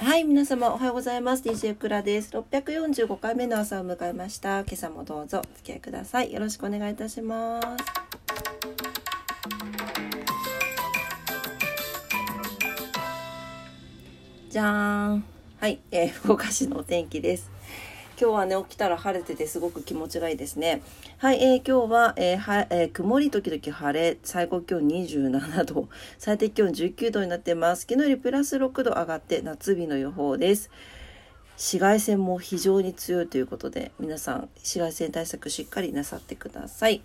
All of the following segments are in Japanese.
はい、皆様おはようございます。DJ クラです。645回目の朝を迎えました。今朝もどうぞお付き合いください。よろしくお願いいたします。じゃーん。はい、えー、福岡市のお天気です。今日はね起きたら晴れててすごく気持ちがいいですね。はい、えー、今日は、えーはえー曇り時々晴れ、最高気温27度、最低気温19度になってます。昨日よりプラス6度上がって夏日の予報です。紫外線も非常に強いということで、皆さん紫外線対策しっかりなさってください。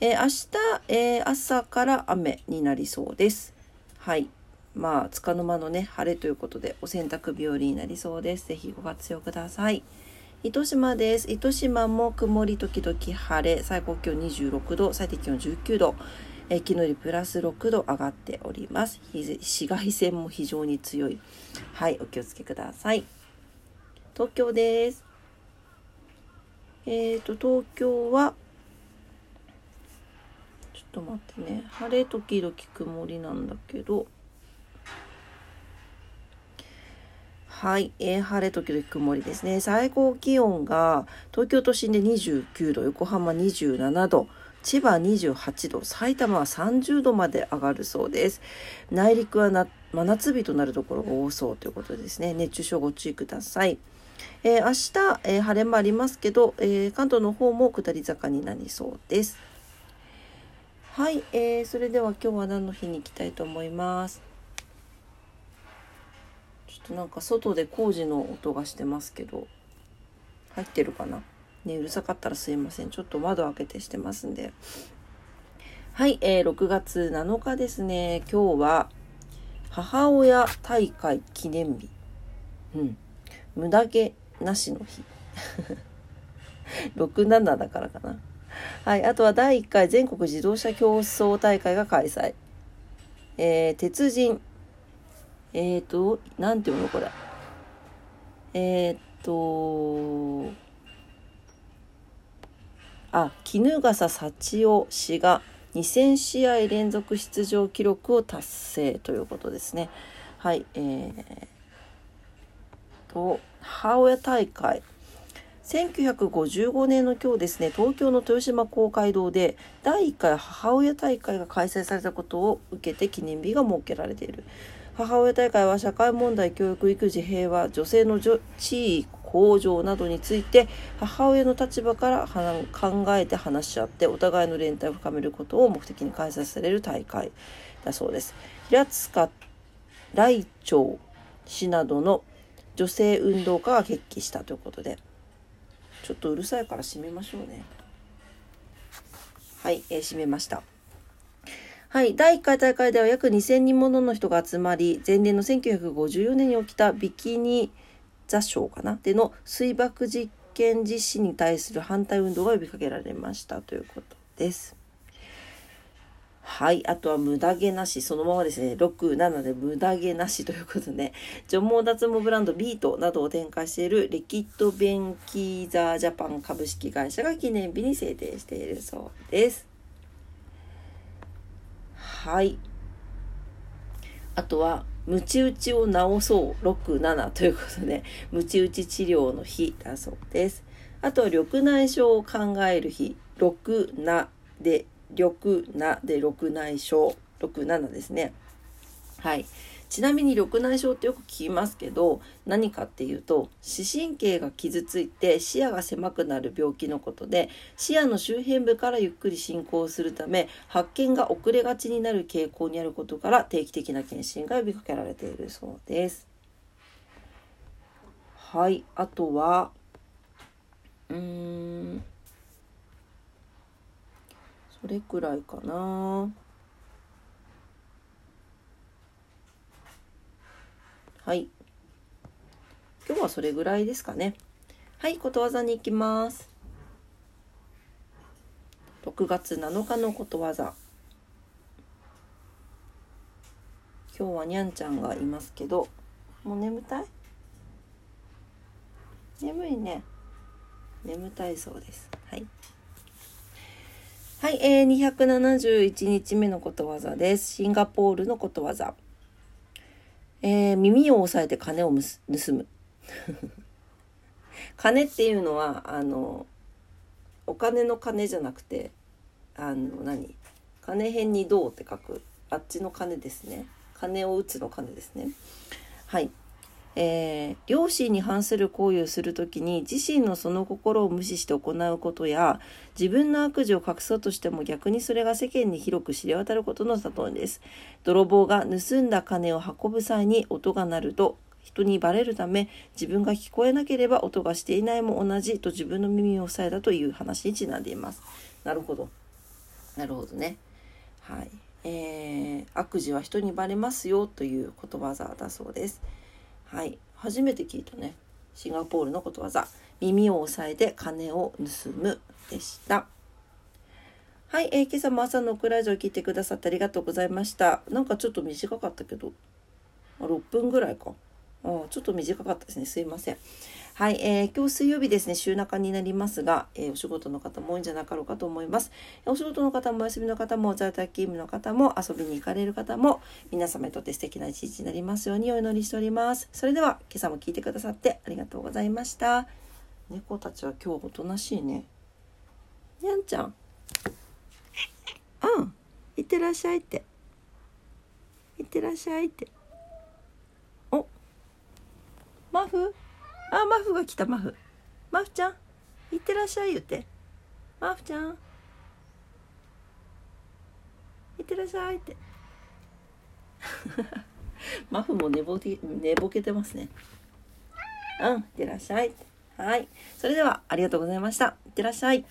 えー明日、えー朝から雨になりそうです。はい。まあ、つかの間のね、晴れということで、お洗濯日和になりそうです。ぜひご活用ください。糸島です。糸島も曇り時々晴れ、最高気温26度、最低気温19度。えー昨日よりプラス6度上がっております。紫外線も非常に強い。はい、お気をつけください。東京です。えっ、と、東京は、ちょっと待ってね。晴れ時々曇りなんだけど、はい、えー晴れ時々曇りですね。最高気温が東京都心で29度、横浜27度、千葉28度、埼玉は30度まで上がるそうです。内陸はな真夏日となるところが多そうということですね。熱中症ご注意ください。えー明日、えー晴れもありますけど、えー関東の方も下り坂になりそうです。はい、えーそれでは今日は何の日に行きたいと思います？ちょっとなんか外で工事の音がしてますけど入ってるかな？ねうるさかったらすいません。ちょっと窓開けてしてますんで。はい、えー6月7日ですね。今日は母親大会記念日。うん。無駄毛なしの日。67だからかな。はいあとは第1回全国自動車競争大会が開催。えー鉄人えーと、なんていうのこれ。えーと、あ、衣笠幸男氏が2000試合連続出場記録を達成ということですね。はい、えーと、母親大会。1955年の今日ですね東京の豊島公会堂で第1回母親大会が開催されたことを受けて記念日が設けられている母親大会は社会問題教育育児平和女性の地位向上などについて母親の立場から考えて話し合ってお互いの連帯を深めることを目的に開催される大会だそうです平塚来長氏などの女性運動家が決起したということでちょっとうるさいから閉めましょうねはい、えー閉めましたはい。第1回大会では約2000人ものの人が集まり、前年の1954年に起きたビキニ座礁かな？での水爆実験実施に対する反対運動が呼びかけられましたということです。はい。あとは無駄毛なし。そのままですね。6、7で無駄毛なしということで、除毛脱毛ブランドビートなどを展開しているレキッドベンキーザージャパン株式会社が記念日に制定しているそうです。はい。あとは、ムチ打ちを治そう6、7ということで、ムチ打ち治療の日だそうです。あとは、緑内障を考える日、6、7で、緑なで緑内障、6、7ですね。はい。ちなみに緑内障ってよく聞きますけど何かっていうと視神経が傷ついて視野が狭くなる病気のことで視野の周辺部からゆっくり進行するため発見が遅れがちになる傾向にあることから定期的な検診が呼びかけられているそうです。はいあとはうんそれくらいかな。はい。今日はそれぐらいですかね。はい、ことわざに行きます。6月7日のことわざ。今日はにゃんちゃんがいますけど、もう眠たい？眠いね。眠たいそうです。はい。はい、えー、271日目のことわざです。シンガポールのことわざ。えー、耳を押さえて金を盗む。金っていうのはあのお金の金じゃなくてあの何？金辺に銅って書く。あっちの金ですね。金を打つの金ですね。はい。えー、良心に反する行為をするときに自身のその心を無視して行うことや自分の悪事を隠そうとしても逆にそれが世間に広く知れ渡ることの例えです。泥棒が盗んだ金を運ぶ際に音が鳴ると人にバレるため自分が聞こえなければ音がしていないも同じと自分の耳を塞いだという話にちなんでいます。なるほど。なるほどね。はい。えー、悪事は人にバレますよということわざだそうです。はい。初めて聞いたね。シンガポールのことわざ。耳を押さえて金を盗むでした。はい、えー、今朝も朝のクライジを聞いてくださってありがとうございました。なんかちょっと短かったけど、6分ぐらいか。あちょっと短かったですね。すいません。はい、えー、今日水曜日ですね、週中になりますが、えー、お仕事の方も多いんじゃなかろうかと思います。お仕事の方もお休みの方も、在宅勤務の方も、遊びに行かれる方も、皆様にとって素敵な一日になりますようにお祈りしております。それでは、今朝も聞いてくださってありがとうございました。猫たちは今日おとなしいね。にゃんちゃん。うん、いってらっしゃいって。いってらっしゃいって。マフ？あマフが来たマフ。マフちゃん？いってらっしゃい言って。マフちゃん？いってらっしゃいって。マフも寝ぼけ寝ぼけてますね。うんいってらっしゃいはい。それではありがとうございました。いってらっしゃい。